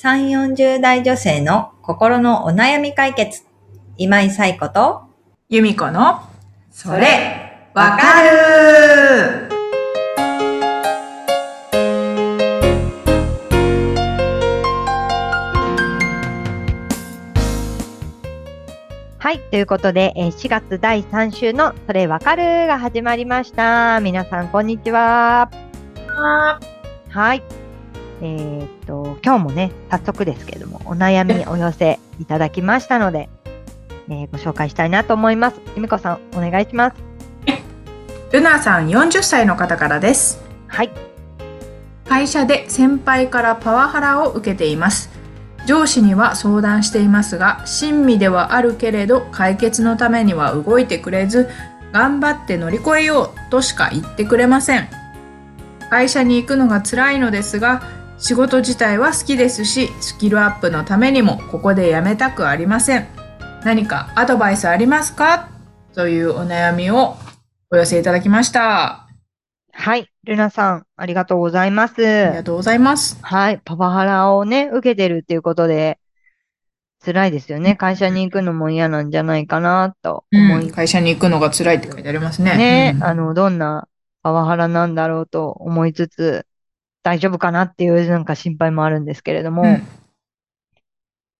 3、40代女性の心のお悩み解決。今井冴子と、由美子の、それ、わかるはい。ということで、えー4月第3週のそれわかるが始まりました。皆さん、こんにちは。はい。えーっと、今日もね、早速ですけれども、お悩みお寄せいただきましたので、えーご紹介したいなと思います。由美子さん、お願いします。ルナさん40歳の方からです。はい。会社で先輩からパワハラを受けています。上司には相談していますが、親身ではあるけれど、解決のためには動いてくれず、頑張って乗り越えようとしか言ってくれません。会社に行くのが辛いのですが、仕事自体は好きですし、スキルアップのためにもここで辞めたくありません。何かアドバイスありますか？というお悩みをお寄せいただきました。はい。ルナさん、ありがとうございます。ありがとうございます。はい。パワハラをね、受けてるっていうことで、辛いですよね。会社に行くのも嫌なんじゃないかなと思い会社に行くのが辛いって書いてありますね。ね、うんあの、どんなパワハラなんだろうと思いつつ、大丈夫かなっていうなんか心配もあるんですけれども、うん。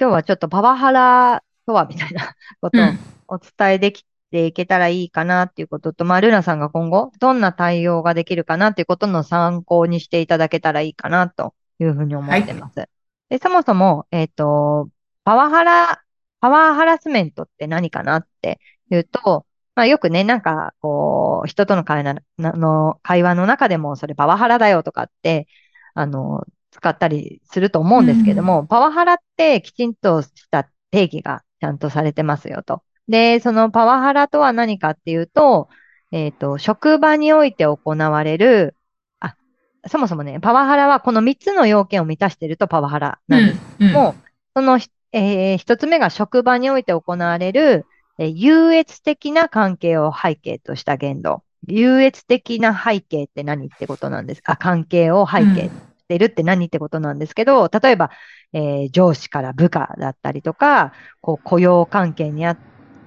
今日はちょっとパワハラとはみたいなことうん。をお伝えできていけたらいいかなっていうことと、まあ、ルナさんが今後どんな対応ができるかなっていうことの参考にしていただけたらいいかなというふうに思ってます。で、そもそも、えっと、パワハラ、パワーハラスメントって何かなっていうと、まあよくね、なんか、こう、人との会話なの会話の中でも、それパワハラだよとかって、あの、使ったりすると思うんですけども、パワハラってきちんとした定義がちゃんとされてますよと。で、そのパワハラとは何かっていうと、えっと、職場において行われる、あ、そもそもね、パワハラはこの3つの要件を満たしているとパワハラなんです。うんうん。もう、そのひ、えー一つ目が職場において行われる、えー優越的な関係を背景とした言動。優越的な背景って何ってことなんです？か関係を背景してるって何ってことなんですけど、例えば、えー上司から部下だったりとか、こう雇用関係にあ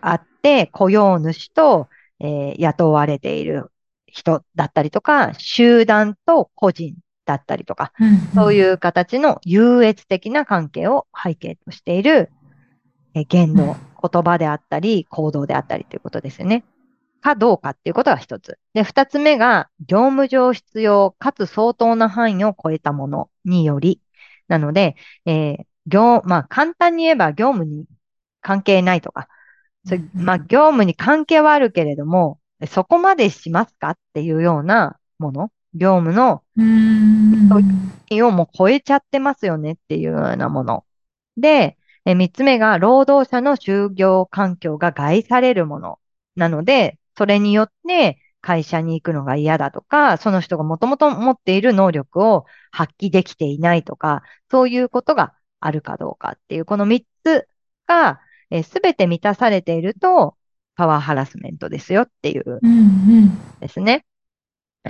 あって、雇用主と、えー雇われている人だったりとか、集団と個人だったりとか、そうういう形の優越的な関係を背景としているえー言動、言葉であったり、行動であったりということですよね。かどうかっていうことが一つ。で、二つ目が、業務上必要かつ相当な範囲を超えたものにより。なので、えー業、まあ、簡単に言えば業務に関係ないとか、それまあ、業務に関係はあるけれども、そこまでしますかっていうようなもの、業務のをもう超えちゃってますよねっていうようなもの。で、え三つ目が労働者の就業環境が害されるもの。なので、それによって会社に行くのが嫌だとか、その人がもともと持っている能力を発揮できていないとか、そういうことがあるかどうかっていう、この三つがすべて満たされていると、パワーハラスメントですよっていううんうんですね。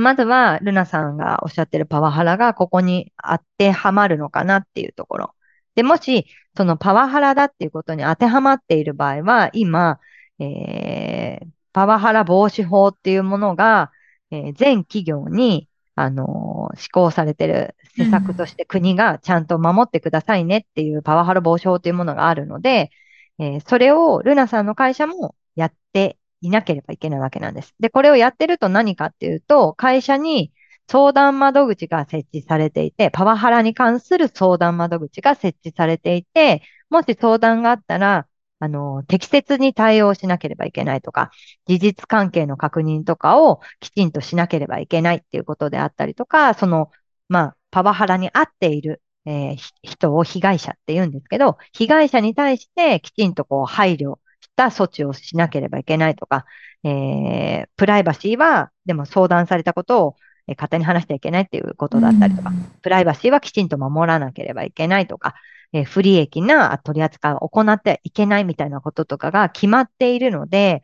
まずは、ルナさんがおっしゃってるパワハラがここに当てはまるのかなっていうところ。で、もし、そのパワハラだっていうことに当てはまっている場合は、今、えーパワハラ防止法っていうものが、えー全企業に、あのー施行されてる施策として国がちゃんと守ってくださいねっていうパワハラ防止法というものがあるので、えーそれをルナさんの会社もやっていなければいけないわけなんです。で、これをやってると何かっていうと、会社に相談窓口が設置されていて、パワハラに関する相談窓口が設置されていて、もし相談があったら、あの、適切に対応しなければいけないとか、事実関係の確認とかをきちんとしなければいけないっていうことであったりとか、その、まあ、パワハラに合っている、えー人を被害者って言うんですけど、被害者に対してきちんとこう配慮した措置をしなければいけないとか、えープライバシーは、でも相談されたことを、えー勝手に話してはいけないっていうことだったりとか、プライバシーはきちんと守らなければいけないとか、えー不利益な取り扱いを行ってはいけないみたいなこととかが決まっているので、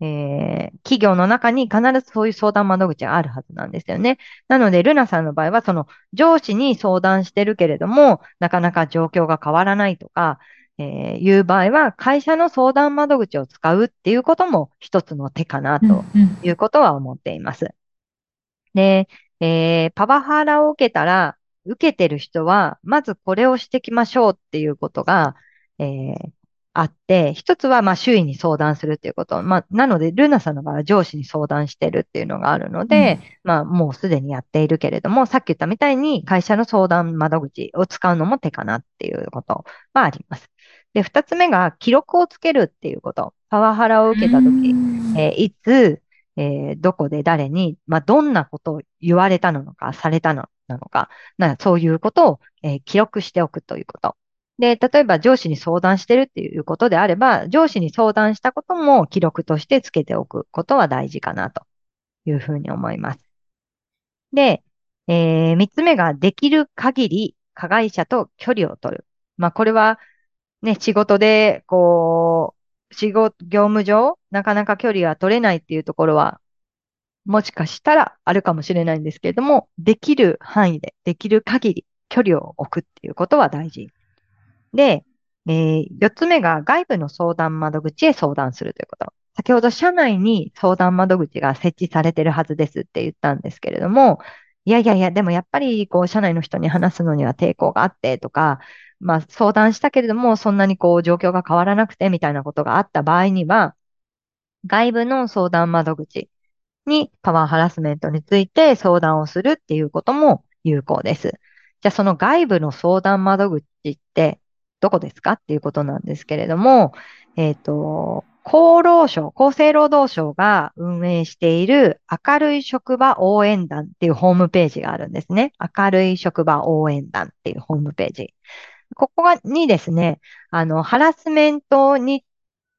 えー企業の中に必ずそういう相談窓口があるはずなんですよね。なので、ルナさんの場合は、その上司に相談してるけれども、なかなか状況が変わらないとか、えーいう場合は、会社の相談窓口を使うっていうことも一つの手かなとうんいうことは思っています。で、えーパワハラを受けたら、受けてる人は、まずこれをしてきましょうっていうことが、えーあって、一つは、まあ、周囲に相談するっていうこと。まあ、なので、ルナさんの場合は上司に相談してるっていうのがあるので、まあ、もうすでにやっているけれども、さっき言ったみたいに会社の相談窓口を使うのも手かなっていうことはあります。で、二つ目が記録をつけるっていうこと。パワハラを受けたとき、えーいつ、えーどこで誰に、まあ、どんなことを言われたのか、されたのなのか、なそういうことを、えー記録しておくということ。で、例えば上司に相談してるっていうことであれば、上司に相談したことも記録としてつけておくことは大事かなというふうに思います。で、えー三つ目ができる限り加害者と距離を取る。まあ、これはね、仕事で、こう、仕事、業務上、なかなか距離が取れないっていうところは、もしかしたらあるかもしれないんですけれども、できる範囲で、できる限り距離を置くっていうことは大事。で、えー四つ目が外部の相談窓口へ相談するということ。先ほど社内に相談窓口が設置されてるはずですって言ったんですけれども、いやいやいや、でもやっぱりこう社内の人に話すのには抵抗があってとか、まあ相談したけれども、そんなにこう状況が変わらなくてみたいなことがあった場合には、外部の相談窓口にパワーハラスメントについて相談をするっていうことも有効です。じゃあその外部の相談窓口ってどこですかっていうことなんですけれども、えっと、厚労省、厚生労働省が運営している明るい職場応援団っていうホームページがあるんですね。明るい職場応援団っていうホームページ。ここにですね、あの、ハラスメントに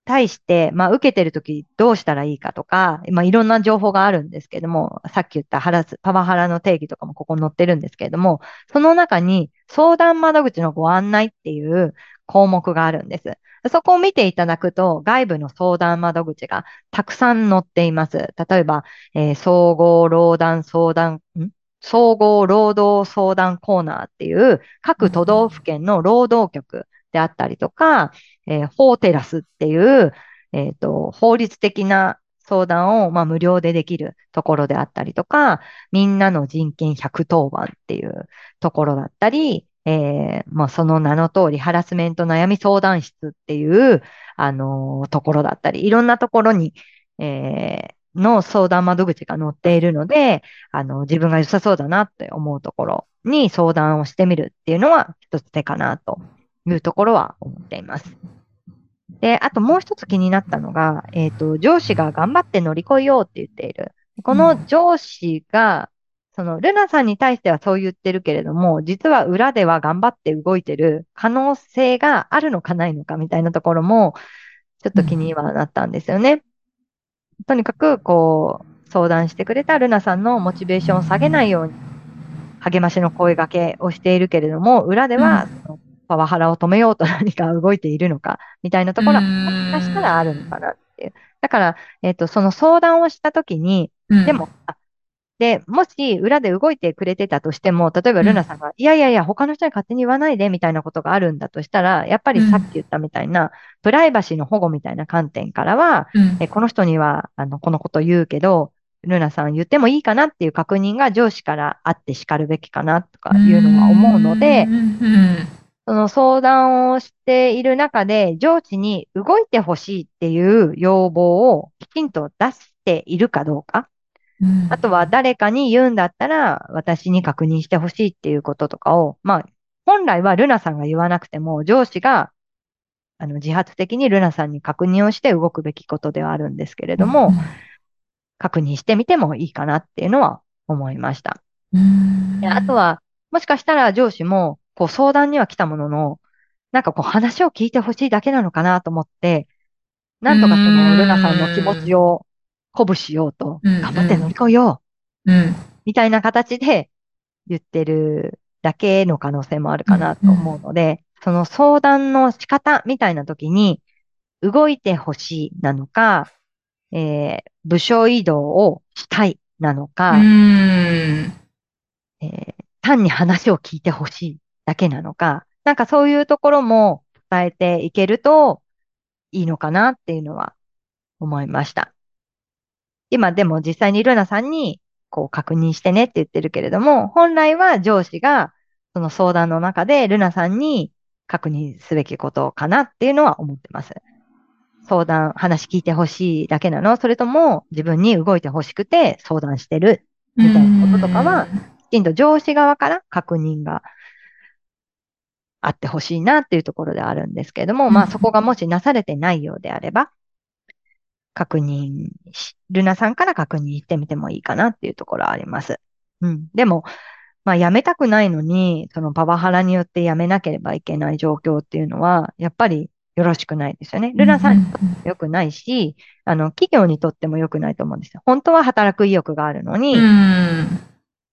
対して、まあ、受けてるときどうしたらいいかとか、まあ、いろんな情報があるんですけども、さっき言ったハラス、パワハラの定義とかもここに載ってるんですけれども、その中に相談窓口のご案内っていう項目があるんです。そこを見ていただくと、外部の相談窓口がたくさん載っています。例えば、えー総合労働相談、ん？総合労働相談コーナーっていう各都道府県の労働局であったりとか、えー法テラスっていう、えっと、法律的な相談を、まあ、無料でできるところであったりとか、みんなの人権110番っていうところだったり、えーまあ、その名の通り、ハラスメント悩み相談室っていう、あのーところだったり、いろんなところに、えーの相談窓口が載っているので、あの、自分が良さそうだなって思うところに相談をしてみるっていうのは一つ手かなというところは思っています。で、あともう一つ気になったのが、えっと、上司が頑張って乗り越えようって言っている。この上司が、その、ルナさんに対してはそう言ってるけれども、実は裏では頑張って動いてる可能性があるのかないのかみたいなところも、ちょっと気にはなったんですよね。とにかく、こう、相談してくれたルナさんのモチベーションを下げないように、励ましの声掛けをしているけれども、裏では、パワハラを止めようと何か動いているのか、みたいなところは、もしかしたらあるのかなっていう。だから、えっと、その相談をしたときに、でも、あで、もし裏で動いてくれてたとしても、例えばルナさんが、いやいやいや、他の人に勝手に言わないでみたいなことがあるんだとしたら、やっぱりさっき言ったみたいな、プライバシーの保護みたいな観点からは、うん。えこの人には、あの、このこと言うけど、ルナさん言ってもいいかなっていう確認が上司からあって叱るべきかなとかいうのは思うので、うんうん。その相談をしている中で、上司に動いてほしいっていう要望をきちんと出しているかどうか。うん。あとは誰かに言うんだったら、私に確認してほしいっていうこととかを、まあ、本来はルナさんが言わなくても、上司が、あの、自発的にルナさんに確認をして動くべきことではあるんですけれども、確認してみてもいいかなっていうのは思いました。うん。であとは、もしかしたら上司も、こう相談には来たものの、なんかこう話を聞いてほしいだけなのかなと思って、なんとかそのルナさんの気持ちを鼓舞しようと、うん頑張って乗り越えよううんみたいな形で言ってるだけの可能性もあるかなと思うので、その相談の仕方みたいな時に、動いてほしいなのか、えー部署移動をしたいなのうか、ん。えー単に話を聞いてほしいだけなのか、なんかそういうところも伝えていけるといいのかなっていうのは思いました。今でも実際にルナさんにこう確認してねって言ってるけれども、本来は上司がその相談の中でルナさんに確認すべきことかなっていうのは思ってます。相談、話聞いてほしいだけなの？それとも自分に動いてほしくて相談してる？みたいなこととかは、きちんと上司側から確認があってほしいなっていうところであるんですけれども、まあうんそこがもしなされてないようであれば、確認し、ルナさんから確認してみてもいいかなっていうところはあります。うん。でも、まあ辞めたくないのに、そのパワハラによって辞めなければいけない状況っていうのは、やっぱりよろしくないですよね。ルナさんにとっても良くないし、あの、企業にとっても良くないと思うんですよ。本当は働く意欲があるのに、うん。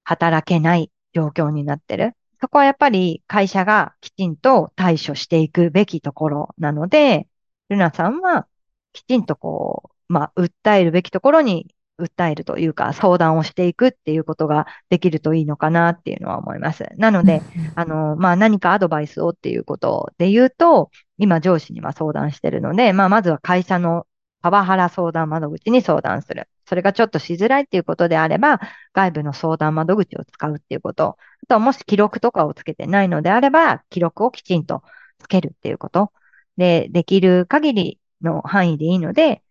働けない状況になってる。そこはやっぱり会社がきちんと対処していくべきところなので、ルナさんはきちんとこう、まあ、訴えるべきところに訴えるというか、相談をしていくっていうことができるといいのかなっていうのは思います。なので、あの、まあ、何かアドバイスをっていうことで言うと、今上司には相談してるので、まあ、まずは会社のパワハラ相談窓口に相談する。それがちょっとしづらいっていうことであれば、外部の相談窓口を使うっていうこと。あとはもし記録とかをつけてないのであれば、記録をきちんとつけるっていうこと。で、できる限りの範囲でいいので、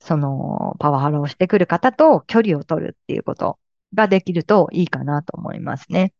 そのパワハラをしてくる方と距離を取るっていうことができるといいかなと思いますね。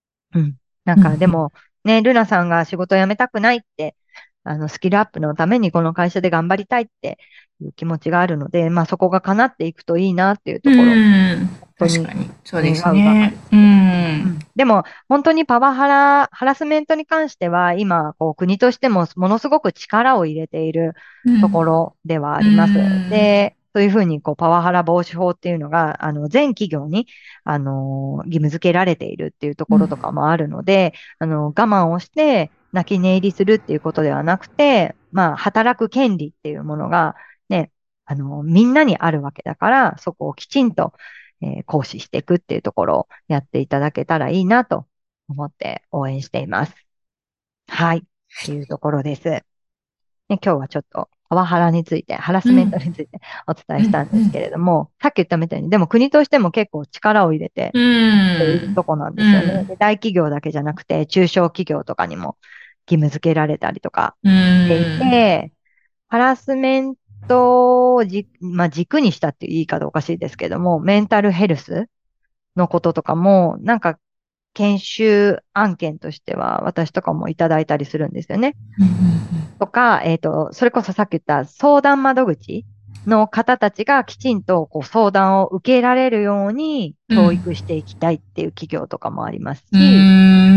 うん。なんかうんでも、ね、ルナさんが仕事を辞めたくないって、あの、スキルアップのためにこの会社で頑張りたいっていう気持ちがあるので、まあそこが叶っていくといいなっていうところ。うん。確かに。そうですね。ううんん。でも、本当にパワハラ、ハラスメントに関しては、今、こう、国としてもものすごく力を入れているところではあります。うんで、そういうふうに、こう、パワハラ防止法っていうのが、あの、全企業に、あの、義務付けられているっていうところとかもあるので、あの、我慢をして、泣き寝入りするっていうことではなくて、まあ、働く権利っていうものが、ね、あの、みんなにあるわけだから、そこをきちんと、えー行使していくっていうところをやっていただけたらいいなと思って応援しています。はい。っていうところです。ね、今日はちょっとパワハラについて、ハラスメントについてお伝えしたんですけれども、さっき言ったみたいに、でも国としても結構力を入れてういるん。とこなんですよね。うんで大企業だけじゃなくて、中小企業とかにも義務付けられたりとかうん。していて、ハラスメントをじ、まあ、軸にしたって言い方おかしいですけども、メンタルヘルスのこととかも、なんか、研修案件としては、私とかもいただいたりするんですよね。とか、えっと、それこそさっき言った相談窓口の方たちがきちんとこう相談を受けられるように教育していきたいっていう企業とかもありますし、うん。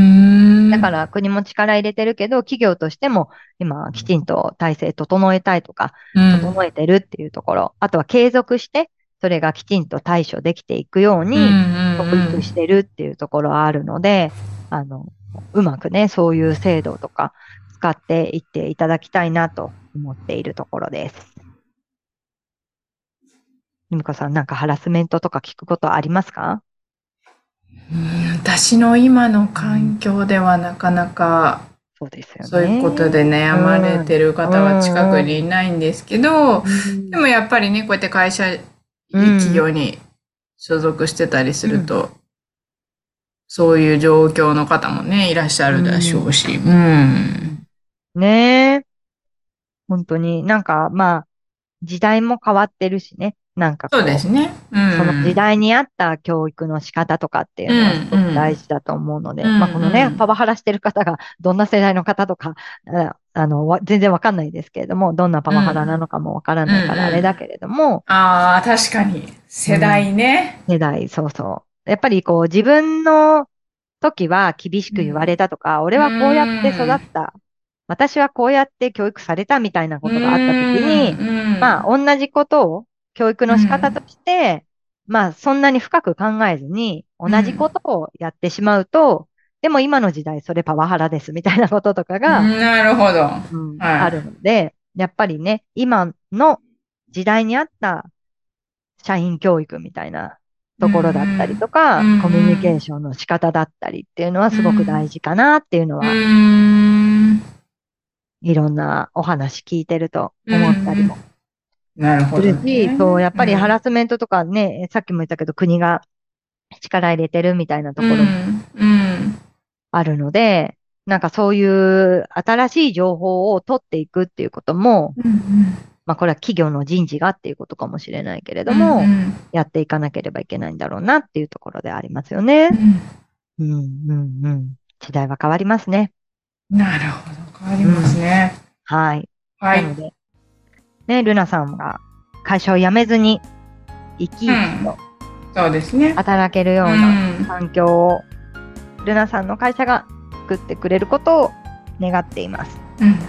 だから国も力入れてるけど、企業としても今きちんと体制整えたいとか、うん、整えてるっていうところ、あとは継続して、それがきちんと対処できていくように、教育してるっていうところはあるので、あの、うまくね、そういう制度とか使っていっていただきたいなと思っているところです。ゆみこさん、なんかハラスメントとか聞くことありますか？うん私の今の環境ではなかなかそうですよね。そういうことで悩まれてる方は近くにいないんですけど、うんでもやっぱりね、こうやって会社、うん企業に所属してたりすると、そういう状況の方もね、いらっしゃるでしょうし。うん。ねえ。本当になんか、まあ、時代も変わってるしね。なんかこそうですね。うん。その時代に合った教育の仕方とかっていうのはすごく大事だと思うので、うんまあこのねうん、パワハラしてる方がどんな世代の方とか、ああの、わ全然わかんないですけれども、どんなパワハラなのかもわからないかうんらあれだけれども、ああ、確かに。世代ね。世代、そうそう。やっぱりこう自分の時は厳しく言われたとか、俺はこうやって育った、私はこうやって教育されたみたいなことがあった時に、にまあ、同じことを教育の仕方として、まあ、そんなに深く考えずに、同じことをやってしまうと、でも今の時代それパワハラですみたいなこととかが、なるほど。うんはい。あるので、やっぱりね、今の時代に合った社員教育みたいなところだったりとか、うん。うんコミュニケーションの仕方だったりっていうのはすごく大事かなっていうのうは、ん。いろんなお話聞いてると思ったりもなるほど、ね。し、そう、やっぱりハらラスメントとかね、さっきも言ったけど国が力入れてるみたいなところもうん。うん。あるので、なんかそういう新しい情報を取っていくっていうことも、うんまあこれは企業の人事がっていうことかもしれないけれうん。ども、うんやっていかなければいけないんだろうなっていうところでありますよね。うんうん、うん、うん。時代は変わりますね。なるほど。変わりますね。はい。は。ないので、ね、ルナさんが会社を辞めずに生き生きとそうですね。働けるよううなん環境を、ルナさんの会社が作ってくれることを願っています。うん。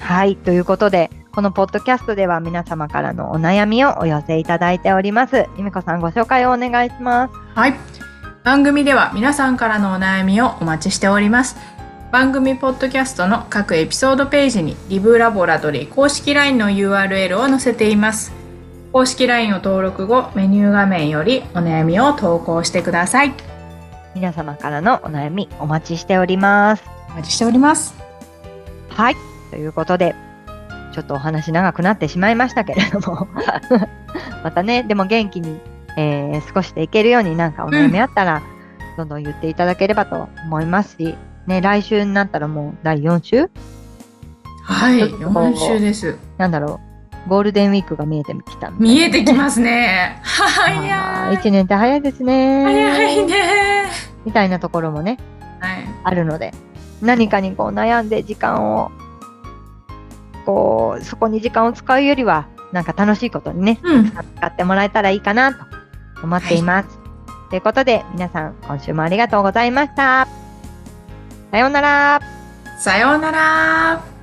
はい。ということで、このポッドキャストでは皆様からのお悩みをお寄せいただいております。ゆみこさんご紹介をお願いします。はい。番組では皆さんからのお悩みをお待ちしております。番組ポッドキャストの各エピソードページにリブラボラトリー公式 LINE の URL を載せています。公式 LINE を登録後、メニュー画面よりお悩みを投稿してください。皆様からのお悩みお待ちしております。お待ちしております。はい。ということで、ちょっとお話長くなってしまいましたけれども、またね、でも元気に、えー、過ごしていけるようになんかお悩みあったら、どんどん言っていただければと思いますし、ね、来週になったらもう第4週？はい、ちょっと4週です。なんだろう、ゴールデンウィークが見えてきたみた見えてきますね。あ 早い。ー一年って早いですね。早いね。みたいなところもね、はい。あるので、何かにこう悩んで時間を、こう、そこに時間を使うよりは、なんか楽しいことにね、うん。使ってもらえたらいいかなと思っています。ということで、皆さん、今週もありがとうございました。さようなら。さようなら。